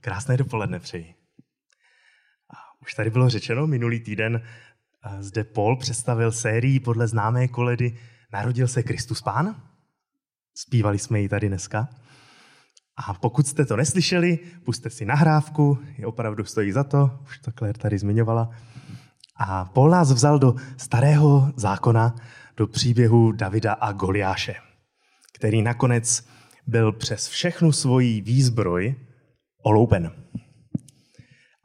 Krásné dopoledne přeji. Už tady bylo řečeno, minulý týden zde Paul představil sérii podle známé koledy Narodil se Kristus Pán. Zpívali jsme ji tady dneska. A pokud jste to neslyšeli, puste si nahrávku, je opravdu stojí za to, už to Claire tady zmiňovala. A Paul nás vzal do starého zákona, do příběhu Davida a Goliáše, který nakonec byl přes všechnu svoji výzbroj oloupen.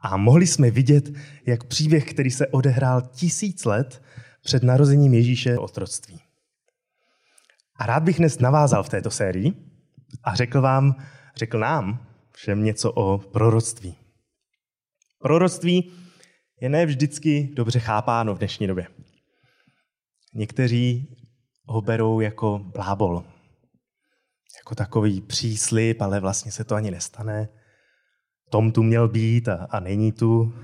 A mohli jsme vidět, jak příběh, který se odehrál tisíc let před narozením Ježíše otroctví. A rád bych dnes navázal v této sérii a řekl vám, řekl nám všem něco o proroctví. Proroctví je ne vždycky dobře chápáno v dnešní době. Někteří ho berou jako blábol, jako takový příslip, ale vlastně se to ani nestane. Tom tu měl být a, a není tu.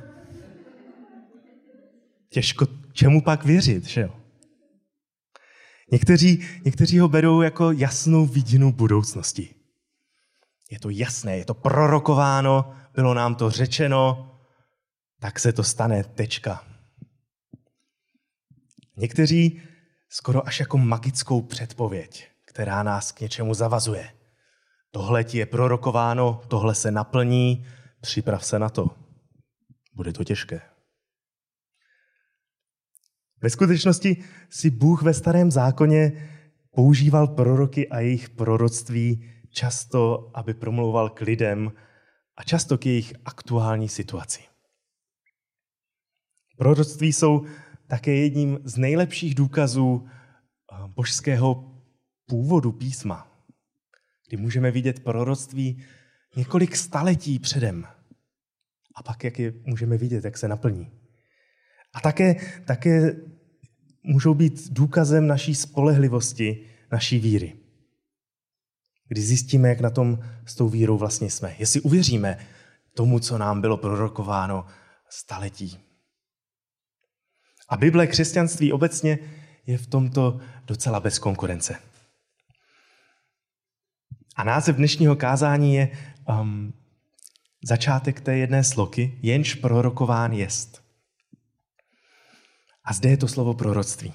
Těžko čemu pak věřit, že jo? Někteří, někteří ho berou jako jasnou vidinu budoucnosti. Je to jasné, je to prorokováno, bylo nám to řečeno, tak se to stane, tečka. Někteří skoro až jako magickou předpověď, která nás k něčemu zavazuje. Tohle ti je prorokováno, tohle se naplní, připrav se na to. Bude to těžké. Ve skutečnosti si Bůh ve starém zákoně používal proroky a jejich proroctví často, aby promlouval k lidem a často k jejich aktuální situaci. Proroctví jsou také jedním z nejlepších důkazů eh, božského původu písma, kdy můžeme vidět proroctví několik staletí předem. A pak, jak je můžeme vidět, jak se naplní. A také, také můžou být důkazem naší spolehlivosti, naší víry. Kdy zjistíme, jak na tom s tou vírou vlastně jsme. Jestli uvěříme tomu, co nám bylo prorokováno staletí. A Bible křesťanství obecně je v tomto docela bez konkurence. A název dnešního kázání je um, začátek té jedné sloky, jenž prorokován jest. A zde je to slovo proroctví.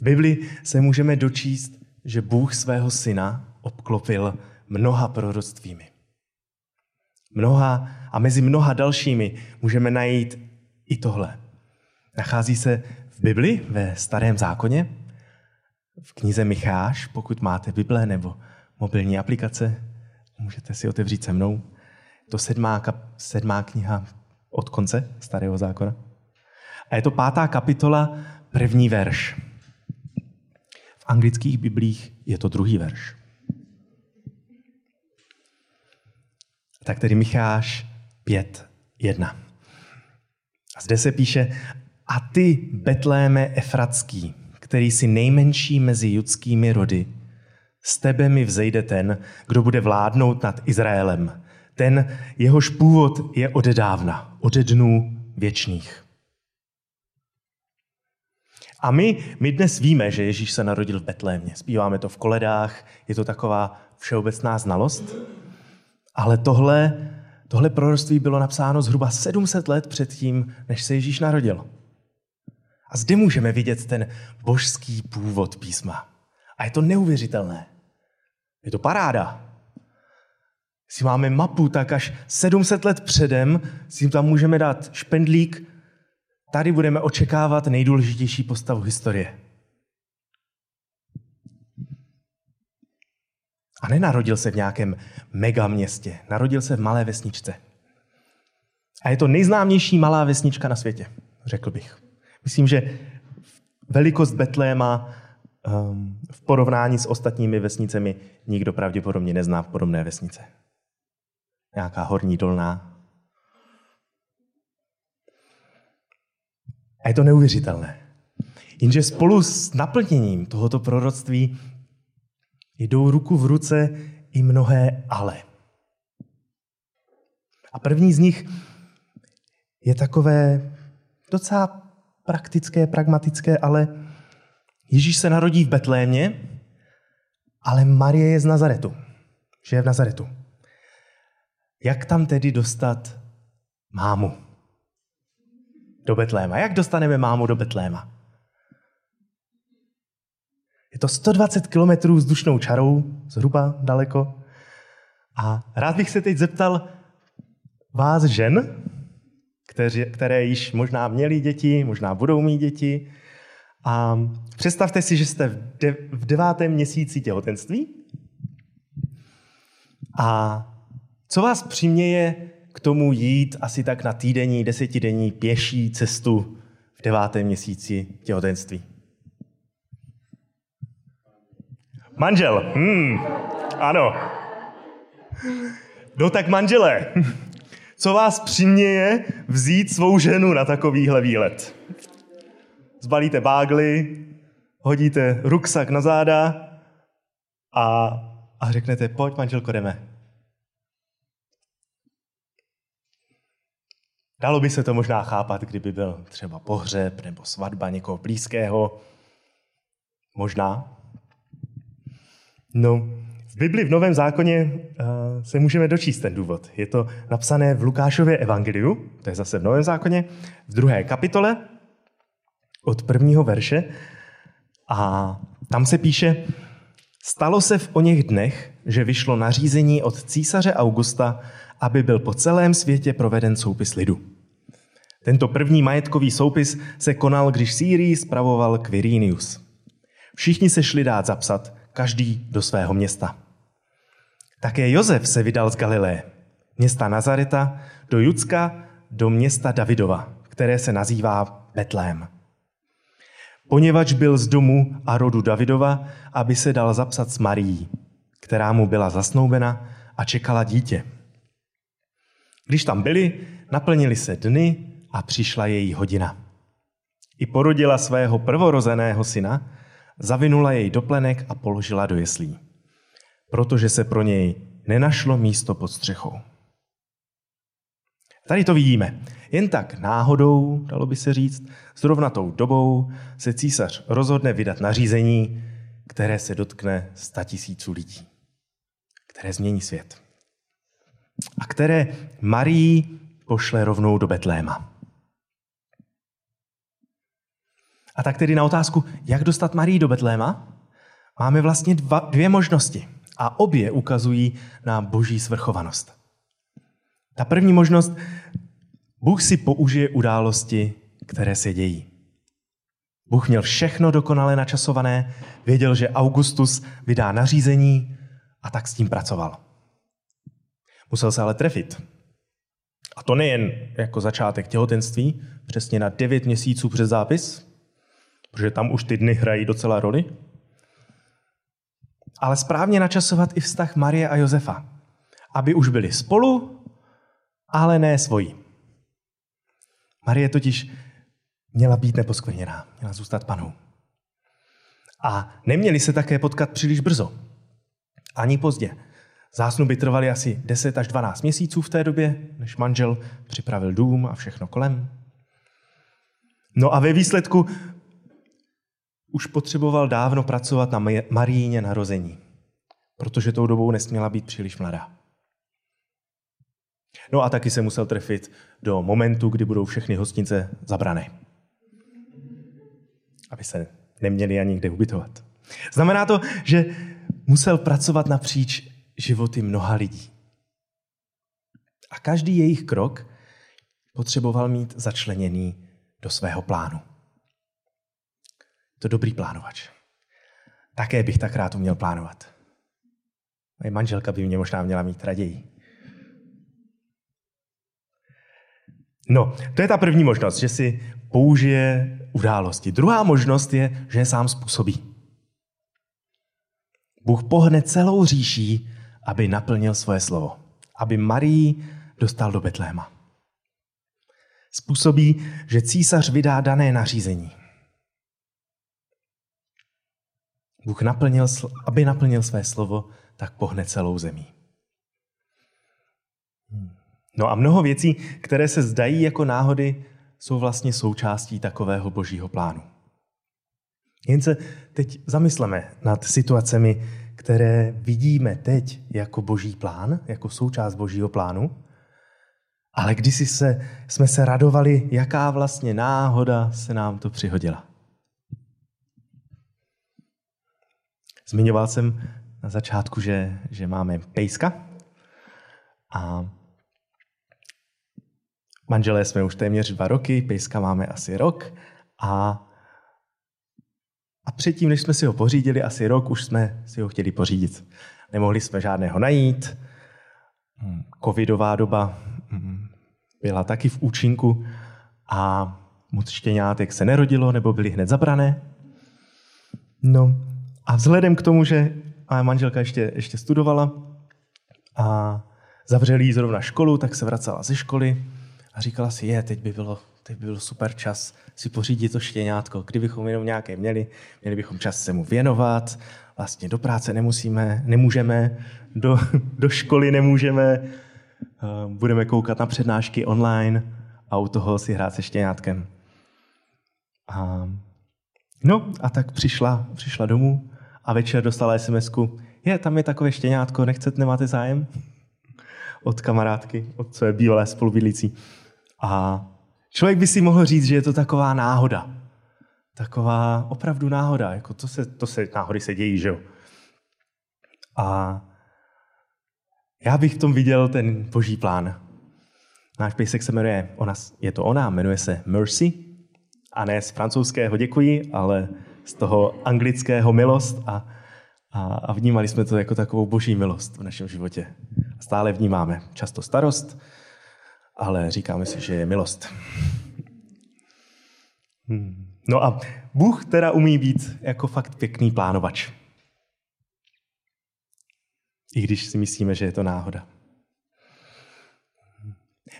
V Bibli se můžeme dočíst, že Bůh svého syna obklopil mnoha proroctvími. Mnoha a mezi mnoha dalšími můžeme najít i tohle. Nachází se v Bibli, ve Starém zákoně, v knize Micháš, pokud máte Bible nebo mobilní aplikace, můžete si otevřít se mnou. To sedmá, kap, sedmá kniha od konce Starého zákona. A je to pátá kapitola, první verš. V anglických biblích je to druhý verš. Tak tedy Micháš 5, 1. A zde se píše, a ty, Betléme Efratský, který si nejmenší mezi judskými rody, z tebe mi vzejde ten, kdo bude vládnout nad Izraelem. Ten, jehož původ je odedávna, ode dnů věčných. A my, my dnes víme, že Ježíš se narodil v Betlémě. Zpíváme to v koledách, je to taková všeobecná znalost. Ale tohle, tohle proroctví bylo napsáno zhruba 700 let předtím, než se Ježíš narodil. A zde můžeme vidět ten božský původ písma. A je to neuvěřitelné. Je to paráda. Si máme mapu, tak až 700 let předem si tam můžeme dát špendlík. Tady budeme očekávat nejdůležitější postavu historie. A nenarodil se v nějakém megaměstě, narodil se v malé vesničce. A je to nejznámější malá vesnička na světě, řekl bych. Myslím, že velikost Betléma v porovnání s ostatními vesnicemi nikdo pravděpodobně nezná podobné vesnice. Nějaká horní dolná. A je to neuvěřitelné. Jenže spolu s naplněním tohoto proroctví jdou ruku v ruce i mnohé ale. A první z nich je takové docela praktické, pragmatické, ale Ježíš se narodí v Betlémě, ale Marie je z Nazaretu. Že je v Nazaretu. Jak tam tedy dostat mámu do Betléma? Jak dostaneme mámu do Betléma? Je to 120 kilometrů vzdušnou čarou, zhruba daleko. A rád bych se teď zeptal vás žen, které, které již možná měly děti, možná budou mít děti. A představte si, že jste v, de, v devátém měsíci těhotenství. A co vás přiměje k tomu jít asi tak na týdenní, desetidenní pěší cestu v devátém měsíci těhotenství? Manžel. Hmm, ano. No tak manželé, co vás přiměje vzít svou ženu na takovýhle výlet? Zbalíte bágly, hodíte ruksak na záda a, a řeknete, pojď manželko, jdeme. Dalo by se to možná chápat, kdyby byl třeba pohřeb nebo svatba někoho blízkého. Možná. No, v Bibli v Novém zákoně uh, se můžeme dočíst ten důvod. Je to napsané v Lukášově evangeliu, to je zase v Novém zákoně, v druhé kapitole od prvního verše. A tam se píše, stalo se v o něch dnech, že vyšlo nařízení od císaře Augusta, aby byl po celém světě proveden soupis lidu. Tento první majetkový soupis se konal, když Sýrii spravoval Quirinius. Všichni se šli dát zapsat, každý do svého města. Také Josef se vydal z Galileje, města Nazareta, do Judska, do města Davidova, které se nazývá Betlém. Poněvadž byl z domu a rodu Davidova, aby se dal zapsat s Marií, která mu byla zasnoubena a čekala dítě. Když tam byli, naplnili se dny a přišla její hodina. I porodila svého prvorozeného syna, zavinula jej do plenek a položila do jeslí protože se pro něj nenašlo místo pod střechou. Tady to vidíme. Jen tak náhodou, dalo by se říct, zrovna tou dobou se císař rozhodne vydat nařízení, které se dotkne sta tisíců lidí, které změní svět. A které Marii pošle rovnou do Betléma. A tak tedy na otázku, jak dostat Marii do Betléma, máme vlastně dva, dvě možnosti. A obě ukazují na boží svrchovanost. Ta první možnost, Bůh si použije události, které se dějí. Bůh měl všechno dokonale načasované, věděl, že Augustus vydá nařízení a tak s tím pracoval. Musel se ale trefit. A to nejen jako začátek těhotenství, přesně na 9 měsíců před zápis, protože tam už ty dny hrají docela roli, ale správně načasovat i vztah Marie a Josefa, aby už byli spolu, ale ne svoji. Marie totiž měla být neposkvrněná, měla zůstat panou. A neměli se také potkat příliš brzo, ani pozdě. Zásnuby trvaly asi 10 až 12 měsíců v té době, než manžel připravil dům a všechno kolem. No a ve výsledku už potřeboval dávno pracovat na Maríně narození, protože tou dobou nesměla být příliš mladá. No a taky se musel trefit do momentu, kdy budou všechny hostince zabrané. Aby se neměli ani kde ubytovat. Znamená to, že musel pracovat napříč životy mnoha lidí. A každý jejich krok potřeboval mít začleněný do svého plánu to dobrý plánovač. Také bych tak rád uměl plánovat. Moje manželka by mě možná měla mít raději. No, to je ta první možnost, že si použije události. Druhá možnost je, že je sám způsobí. Bůh pohne celou říší, aby naplnil svoje slovo. Aby Marii dostal do Betléma. Způsobí, že císař vydá dané nařízení. Bůh naplnil, aby naplnil své slovo, tak pohne celou zemí. No a mnoho věcí, které se zdají jako náhody, jsou vlastně součástí takového božího plánu. Jen se teď zamysleme nad situacemi, které vidíme teď jako boží plán, jako součást božího plánu, ale kdysi se, jsme se radovali, jaká vlastně náhoda se nám to přihodila. Zmiňoval jsem na začátku, že, že máme pejska a manželé jsme už téměř dva roky, pejska máme asi rok a a předtím, než jsme si ho pořídili, asi rok, už jsme si ho chtěli pořídit. Nemohli jsme žádného najít. Hmm, covidová doba hmm, byla taky v účinku a moc štěňátek se nerodilo nebo byly hned zabrané. No a vzhledem k tomu, že a manželka ještě, ještě studovala a zavřeli jí zrovna školu, tak se vracela ze školy a říkala si, je, teď by bylo teď by byl super čas si pořídit to štěňátko. Kdybychom jenom nějaké měli, měli bychom čas se mu věnovat, vlastně do práce nemusíme, nemůžeme, do, do školy nemůžeme, eh, budeme koukat na přednášky online a u toho si hrát se štěňátkem. A, no a tak přišla, přišla domů a večer dostala sms je, tam je takové štěňátko, nechcete, nemáte zájem? Od kamarádky, od své bývalé spolubydlící. A Člověk by si mohl říct, že je to taková náhoda. Taková opravdu náhoda. Jako to, se, to se, náhody se dějí, že jo? A já bych v tom viděl ten boží plán. Náš pejsek se jmenuje, ona, je to ona, jmenuje se Mercy. A ne z francouzského děkuji, ale z toho anglického milost. A, a, a vnímali jsme to jako takovou boží milost v našem životě. A stále vnímáme často starost, ale říkáme si, že je milost. Hmm. No a Bůh teda umí být jako fakt pěkný plánovač. I když si myslíme, že je to náhoda.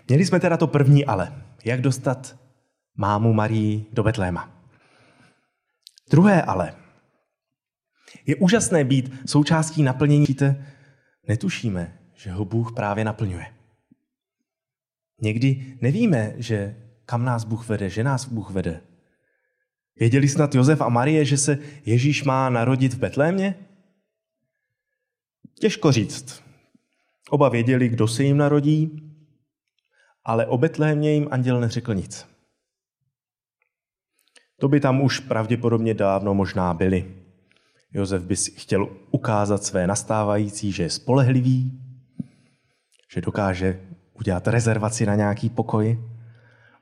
Měli jsme teda to první ale. Jak dostat mámu Marii do Betléma. Druhé ale. Je úžasné být součástí naplnění. Netušíme, že ho Bůh právě naplňuje. Někdy nevíme, že kam nás Bůh vede, že nás Bůh vede. Věděli snad Josef a Marie, že se Ježíš má narodit v Betlémě? Těžko říct. Oba věděli, kdo se jim narodí, ale o Betlémě jim anděl neřekl nic. To by tam už pravděpodobně dávno možná byli. Josef by si chtěl ukázat své nastávající, že je spolehlivý, že dokáže udělat rezervaci na nějaký pokoj,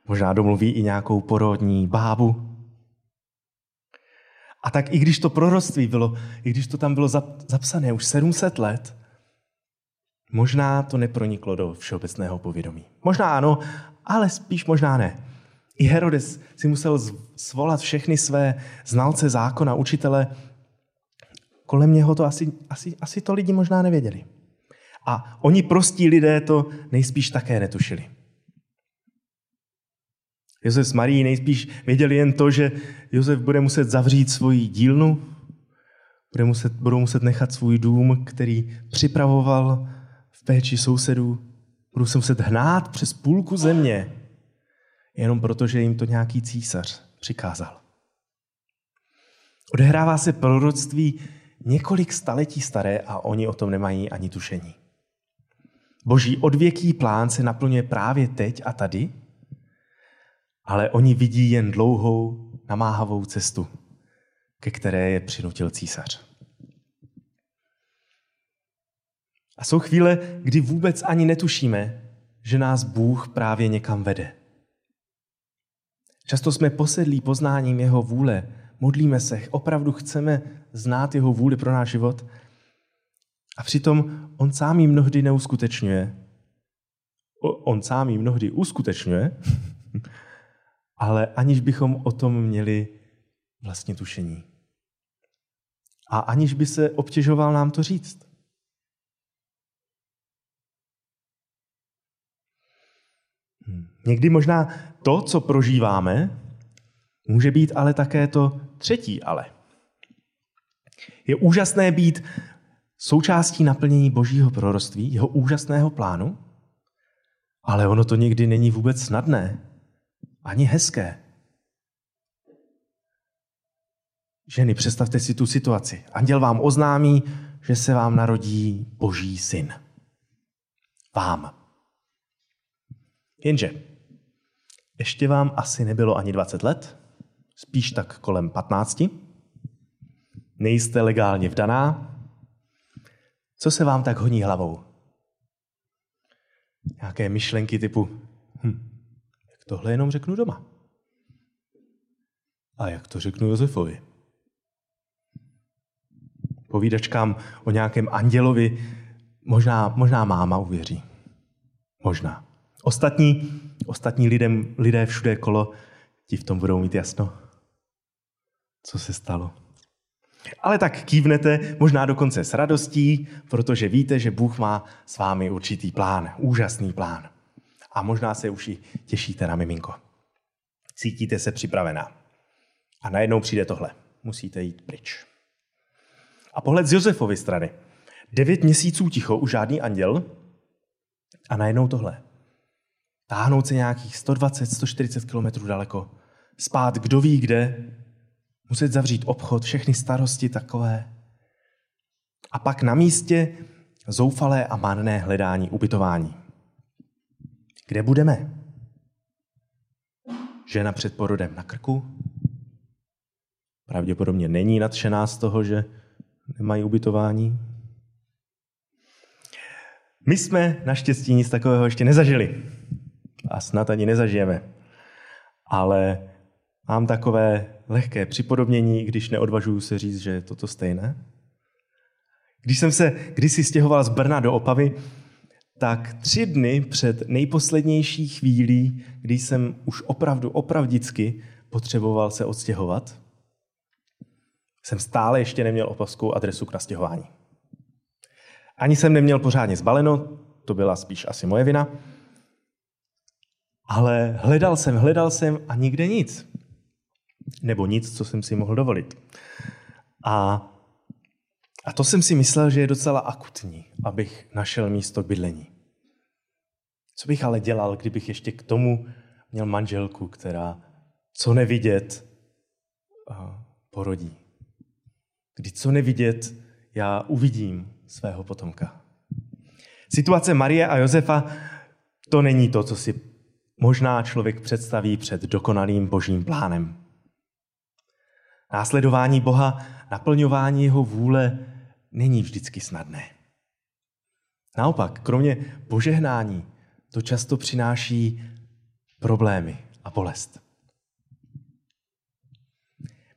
možná domluví i nějakou porodní bábu. A tak i když to proroctví bylo, i když to tam bylo zapsané už 700 let, možná to neproniklo do všeobecného povědomí. Možná ano, ale spíš možná ne. I Herodes si musel svolat všechny své znalce zákona, učitele. Kolem něho to asi, asi, asi to lidi možná nevěděli. A oni prostí lidé to nejspíš také netušili. Josef s Marí nejspíš věděli jen to, že Josef bude muset zavřít svoji dílnu, bude muset, budou muset nechat svůj dům, který připravoval v péči sousedů, budou se muset hnát přes půlku země, jenom proto, že jim to nějaký císař přikázal. Odehrává se proroctví několik staletí staré a oni o tom nemají ani tušení. Boží odvěký plán se naplňuje právě teď a tady, ale oni vidí jen dlouhou, namáhavou cestu, ke které je přinutil císař. A jsou chvíle, kdy vůbec ani netušíme, že nás Bůh právě někam vede. Často jsme posedlí poznáním jeho vůle, modlíme se, opravdu chceme znát jeho vůli pro náš život – a přitom on sám ji mnohdy neuskutečňuje. On sám ji mnohdy uskutečňuje, ale aniž bychom o tom měli vlastně tušení. A aniž by se obtěžoval nám to říct. Hm. Někdy možná to, co prožíváme, může být ale také to třetí ale. Je úžasné být součástí naplnění božího proroctví, jeho úžasného plánu, ale ono to někdy není vůbec snadné, ani hezké. Ženy, představte si tu situaci. Anděl vám oznámí, že se vám narodí boží syn. Vám. Jenže ještě vám asi nebylo ani 20 let, spíš tak kolem 15. Nejste legálně vdaná. Co se vám tak honí hlavou? Nějaké myšlenky typu, hm, jak tohle jenom řeknu doma. A jak to řeknu Josefovi? Povídačkám o nějakém andělovi možná, možná máma uvěří. Možná. Ostatní, ostatní lidem, lidé všude kolo ti v tom budou mít jasno. Co se stalo? Ale tak kývnete, možná dokonce s radostí, protože víte, že Bůh má s vámi určitý plán, úžasný plán. A možná se už i těšíte na miminko. Cítíte se připravená. A najednou přijde tohle. Musíte jít pryč. A pohled z Josefovy strany. Devět měsíců ticho, už žádný anděl. A najednou tohle. Táhnout se nějakých 120-140 kilometrů daleko. Spát kdo ví kde. Muset zavřít obchod, všechny starosti takové. A pak na místě zoufalé a manné hledání ubytování. Kde budeme? Žena před porodem na krku? Pravděpodobně není nadšená z toho, že nemají ubytování. My jsme naštěstí nic takového ještě nezažili. A snad ani nezažijeme. Ale mám takové lehké připodobnění, když neodvažuju se říct, že je to to stejné. Když jsem se kdysi stěhoval z Brna do Opavy, tak tři dny před nejposlednější chvílí, kdy jsem už opravdu opravdicky potřeboval se odstěhovat, jsem stále ještě neměl opavskou adresu k nastěhování. Ani jsem neměl pořádně zbaleno, to byla spíš asi moje vina, ale hledal jsem, hledal jsem a nikde nic. Nebo nic, co jsem si mohl dovolit. A, a to jsem si myslel, že je docela akutní, abych našel místo k bydlení. Co bych ale dělal, kdybych ještě k tomu měl manželku, která co nevidět porodí? Kdy co nevidět, já uvidím svého potomka. Situace Marie a Josefa to není to, co si možná člověk představí před dokonalým božím plánem. Následování Boha, naplňování jeho vůle není vždycky snadné. Naopak, kromě požehnání, to často přináší problémy a bolest.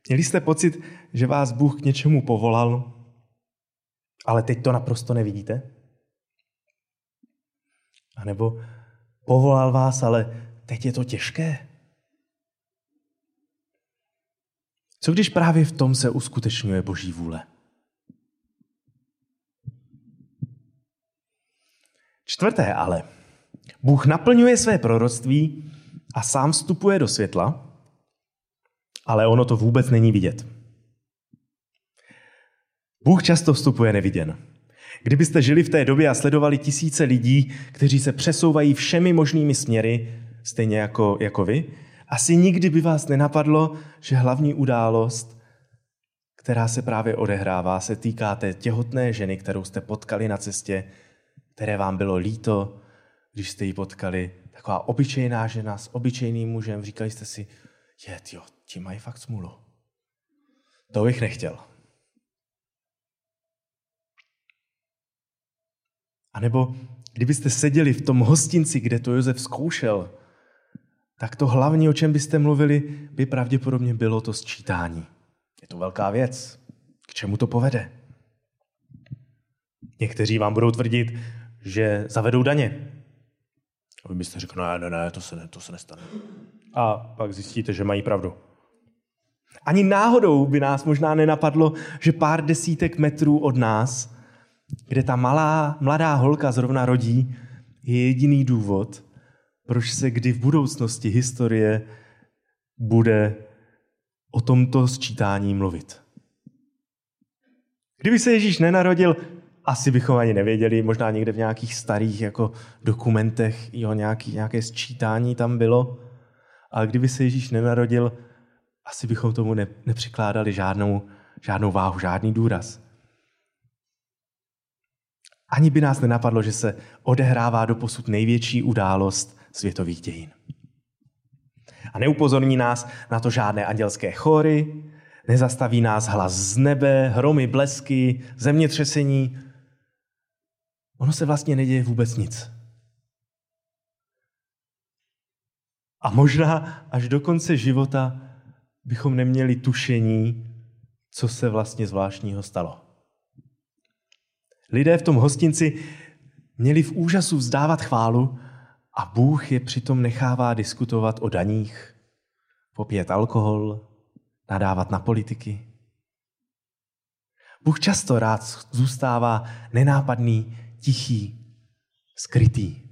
Měli jste pocit, že vás Bůh k něčemu povolal, ale teď to naprosto nevidíte? A nebo povolal vás, ale teď je to těžké? Co když právě v tom se uskutečňuje Boží vůle? Čtvrté ale. Bůh naplňuje své proroctví a sám vstupuje do světla, ale ono to vůbec není vidět. Bůh často vstupuje neviděn. Kdybyste žili v té době a sledovali tisíce lidí, kteří se přesouvají všemi možnými směry, stejně jako, jako vy, asi nikdy by vás nenapadlo, že hlavní událost, která se právě odehrává, se týká té těhotné ženy, kterou jste potkali na cestě, které vám bylo líto, když jste ji potkali. Taková obyčejná žena s obyčejným mužem. Říkali jste si, je, jo, ti mají fakt smůlu. To bych nechtěl. A nebo kdybyste seděli v tom hostinci, kde to Josef zkoušel, tak to hlavní, o čem byste mluvili, by pravděpodobně bylo to sčítání. Je to velká věc. K čemu to povede? Někteří vám budou tvrdit, že zavedou daně. A vy byste řekli, ne, ne, ne, to se, ne, to se nestane. A pak zjistíte, že mají pravdu. Ani náhodou by nás možná nenapadlo, že pár desítek metrů od nás kde ta malá, mladá holka zrovna rodí, je jediný důvod, proč se kdy v budoucnosti historie bude o tomto sčítání mluvit. Kdyby se Ježíš nenarodil, asi bychom ani nevěděli, možná někde v nějakých starých jako dokumentech jo, nějaký, nějaké sčítání tam bylo, ale kdyby se Ježíš nenarodil, asi bychom tomu ne, nepřikládali žádnou, žádnou váhu, žádný důraz. Ani by nás nenapadlo, že se odehrává doposud největší událost světových dějin. A neupozorní nás na to žádné andělské chory, nezastaví nás hlas z nebe, hromy, blesky, zemětřesení. Ono se vlastně neděje vůbec nic. A možná až do konce života bychom neměli tušení, co se vlastně zvláštního stalo. Lidé v tom hostinci měli v úžasu vzdávat chválu a Bůh je přitom nechává diskutovat o daních, popíjet alkohol, nadávat na politiky. Bůh často rád zůstává nenápadný, tichý, skrytý.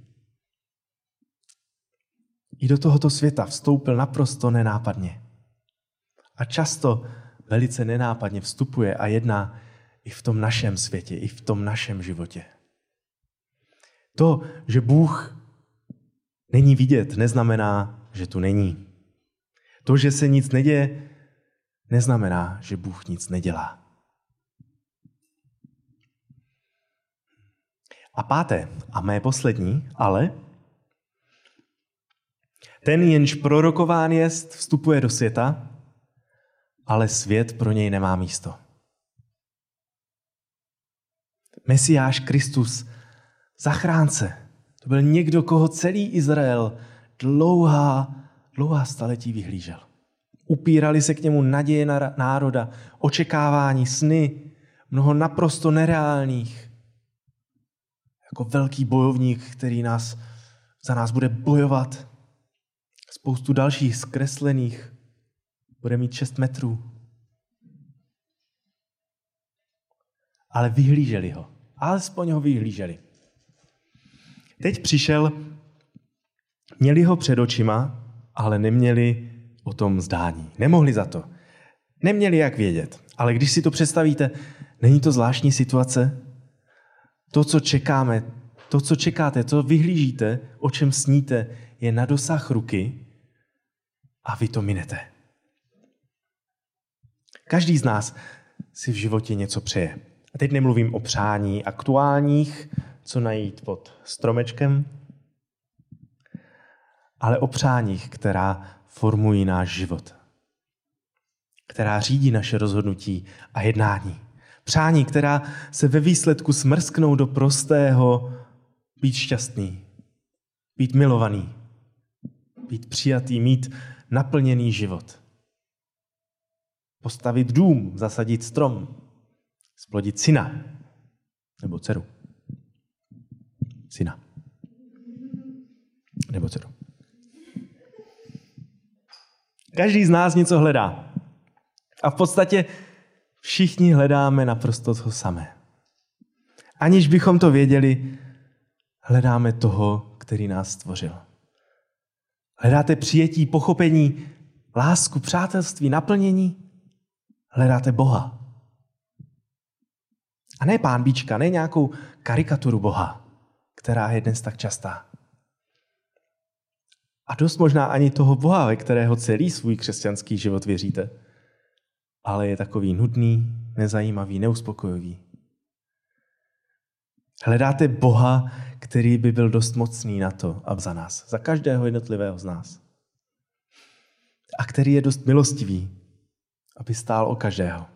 I do tohoto světa vstoupil naprosto nenápadně. A často velice nenápadně vstupuje a jedná i v tom našem světě, i v tom našem životě. To, že Bůh není vidět, neznamená, že tu není. To, že se nic neděje, neznamená, že Bůh nic nedělá. A páté, a mé poslední, ale ten, jenž prorokován jest, vstupuje do světa, ale svět pro něj nemá místo. Mesiáš Kristus, zachránce, to byl někdo, koho celý Izrael dlouhá, dlouhá staletí vyhlížel. Upírali se k němu naděje na národa, očekávání, sny, mnoho naprosto nereálních. Jako velký bojovník, který nás, za nás bude bojovat. Spoustu dalších zkreslených. Bude mít 6 metrů. Ale vyhlíželi ho. Alespoň ho vyhlíželi. Teď přišel, měli ho před očima, ale neměli o tom zdání. Nemohli za to. Neměli jak vědět. Ale když si to představíte, není to zvláštní situace? To, co čekáme, to, co čekáte, co vyhlížíte, o čem sníte, je na dosah ruky a vy to minete. Každý z nás si v životě něco přeje. A teď nemluvím o přání aktuálních, co najít pod stromečkem, ale o přáních, která formují náš život, která řídí naše rozhodnutí a jednání. Přání, která se ve výsledku smrsknou do prostého být šťastný, být milovaný, být přijatý, mít naplněný život. Postavit dům, zasadit strom, splodit syna nebo dceru. Syna. Nebo dceru. Každý z nás něco hledá. A v podstatě všichni hledáme naprosto to samé. Aniž bychom to věděli, hledáme toho, který nás stvořil. Hledáte přijetí, pochopení, lásku, přátelství, naplnění? Hledáte Boha. A ne pán Bíčka, ne nějakou karikaturu Boha, která je dnes tak častá. A dost možná ani toho Boha, ve kterého celý svůj křesťanský život věříte. Ale je takový nudný, nezajímavý, neuspokojivý. Hledáte Boha, který by byl dost mocný na to, aby za nás, za každého jednotlivého z nás. A který je dost milostivý, aby stál o každého.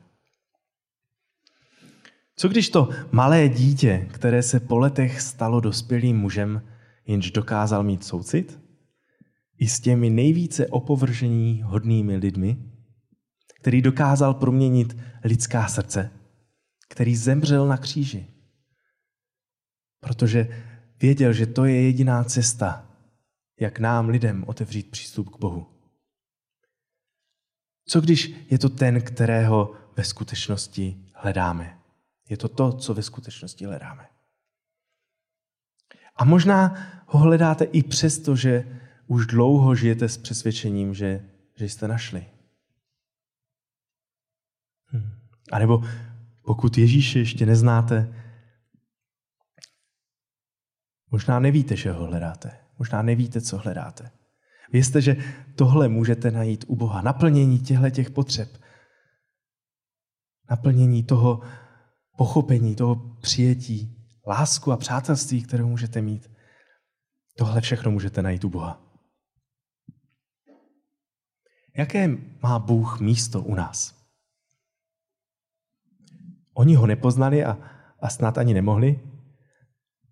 Co když to malé dítě, které se po letech stalo dospělým mužem, jenž dokázal mít soucit? i s těmi nejvíce opovržení hodnými lidmi, který dokázal proměnit lidská srdce, který zemřel na kříži. Protože věděl, že to je jediná cesta, jak nám lidem otevřít přístup k Bohu. Co když je to ten, kterého ve skutečnosti hledáme? Je to to, co ve skutečnosti hledáme. A možná ho hledáte i přesto, že už dlouho žijete s přesvědčením, že, že jste našli. Hmm. A nebo pokud Ježíše ještě neznáte, možná nevíte, že ho hledáte. Možná nevíte, co hledáte. Vězte, že tohle můžete najít u Boha. Naplnění těchto těch potřeb. Naplnění toho pochopení, toho přijetí, lásku a přátelství, kterou můžete mít. Tohle všechno můžete najít u Boha. Jaké má Bůh místo u nás? Oni ho nepoznali a, a snad ani nemohli,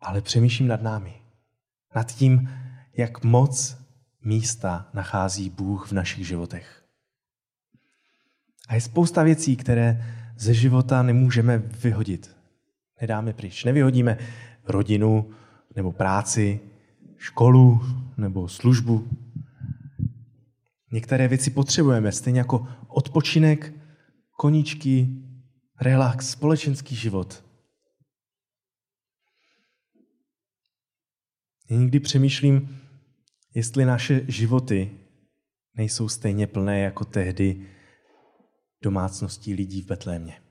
ale přemýšlím nad námi. Nad tím, jak moc místa nachází Bůh v našich životech. A je spousta věcí, které ze života nemůžeme vyhodit. Nedáme pryč. Nevyhodíme rodinu nebo práci, školu nebo službu. Některé věci potřebujeme, stejně jako odpočinek, koníčky, relax, společenský život. Já někdy přemýšlím, jestli naše životy nejsou stejně plné jako tehdy domácností lidí v Betlémě.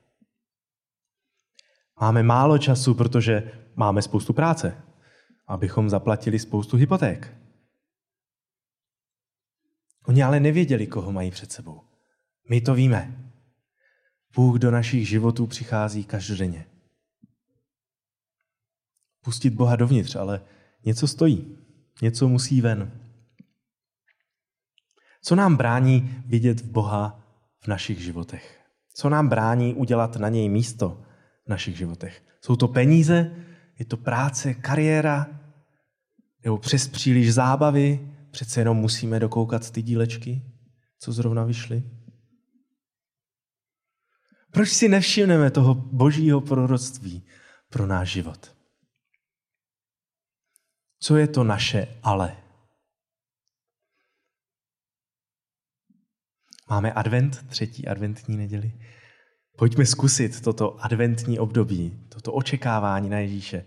Máme málo času, protože máme spoustu práce, abychom zaplatili spoustu hypoték. Oni ale nevěděli, koho mají před sebou. My to víme. Bůh do našich životů přichází každodenně. Pustit Boha dovnitř, ale něco stojí, něco musí ven. Co nám brání vidět v Boha v našich životech? Co nám brání udělat na něj místo v našich životech? Jsou to peníze? Je to práce, kariéra? Nebo přes příliš zábavy? Přece jenom musíme dokoukat ty dílečky, co zrovna vyšly? Proč si nevšimneme toho božího proroctví pro náš život? Co je to naše ale? Máme advent, třetí adventní neděli. Pojďme zkusit toto adventní období, toto očekávání na Ježíše.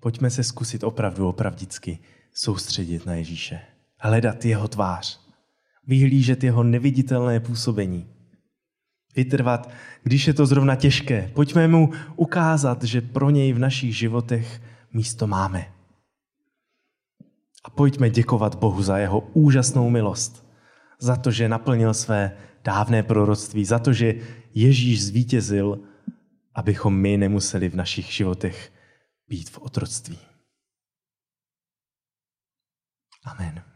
Pojďme se zkusit opravdu, opravdicky soustředit na Ježíše. Hledat jeho tvář. Vyhlížet jeho neviditelné působení. Vytrvat, když je to zrovna těžké. Pojďme mu ukázat, že pro něj v našich životech místo máme. A pojďme děkovat Bohu za jeho úžasnou milost za to, že naplnil své dávné proroctví, za to, že Ježíš zvítězil, abychom my nemuseli v našich životech být v otroctví. Amen.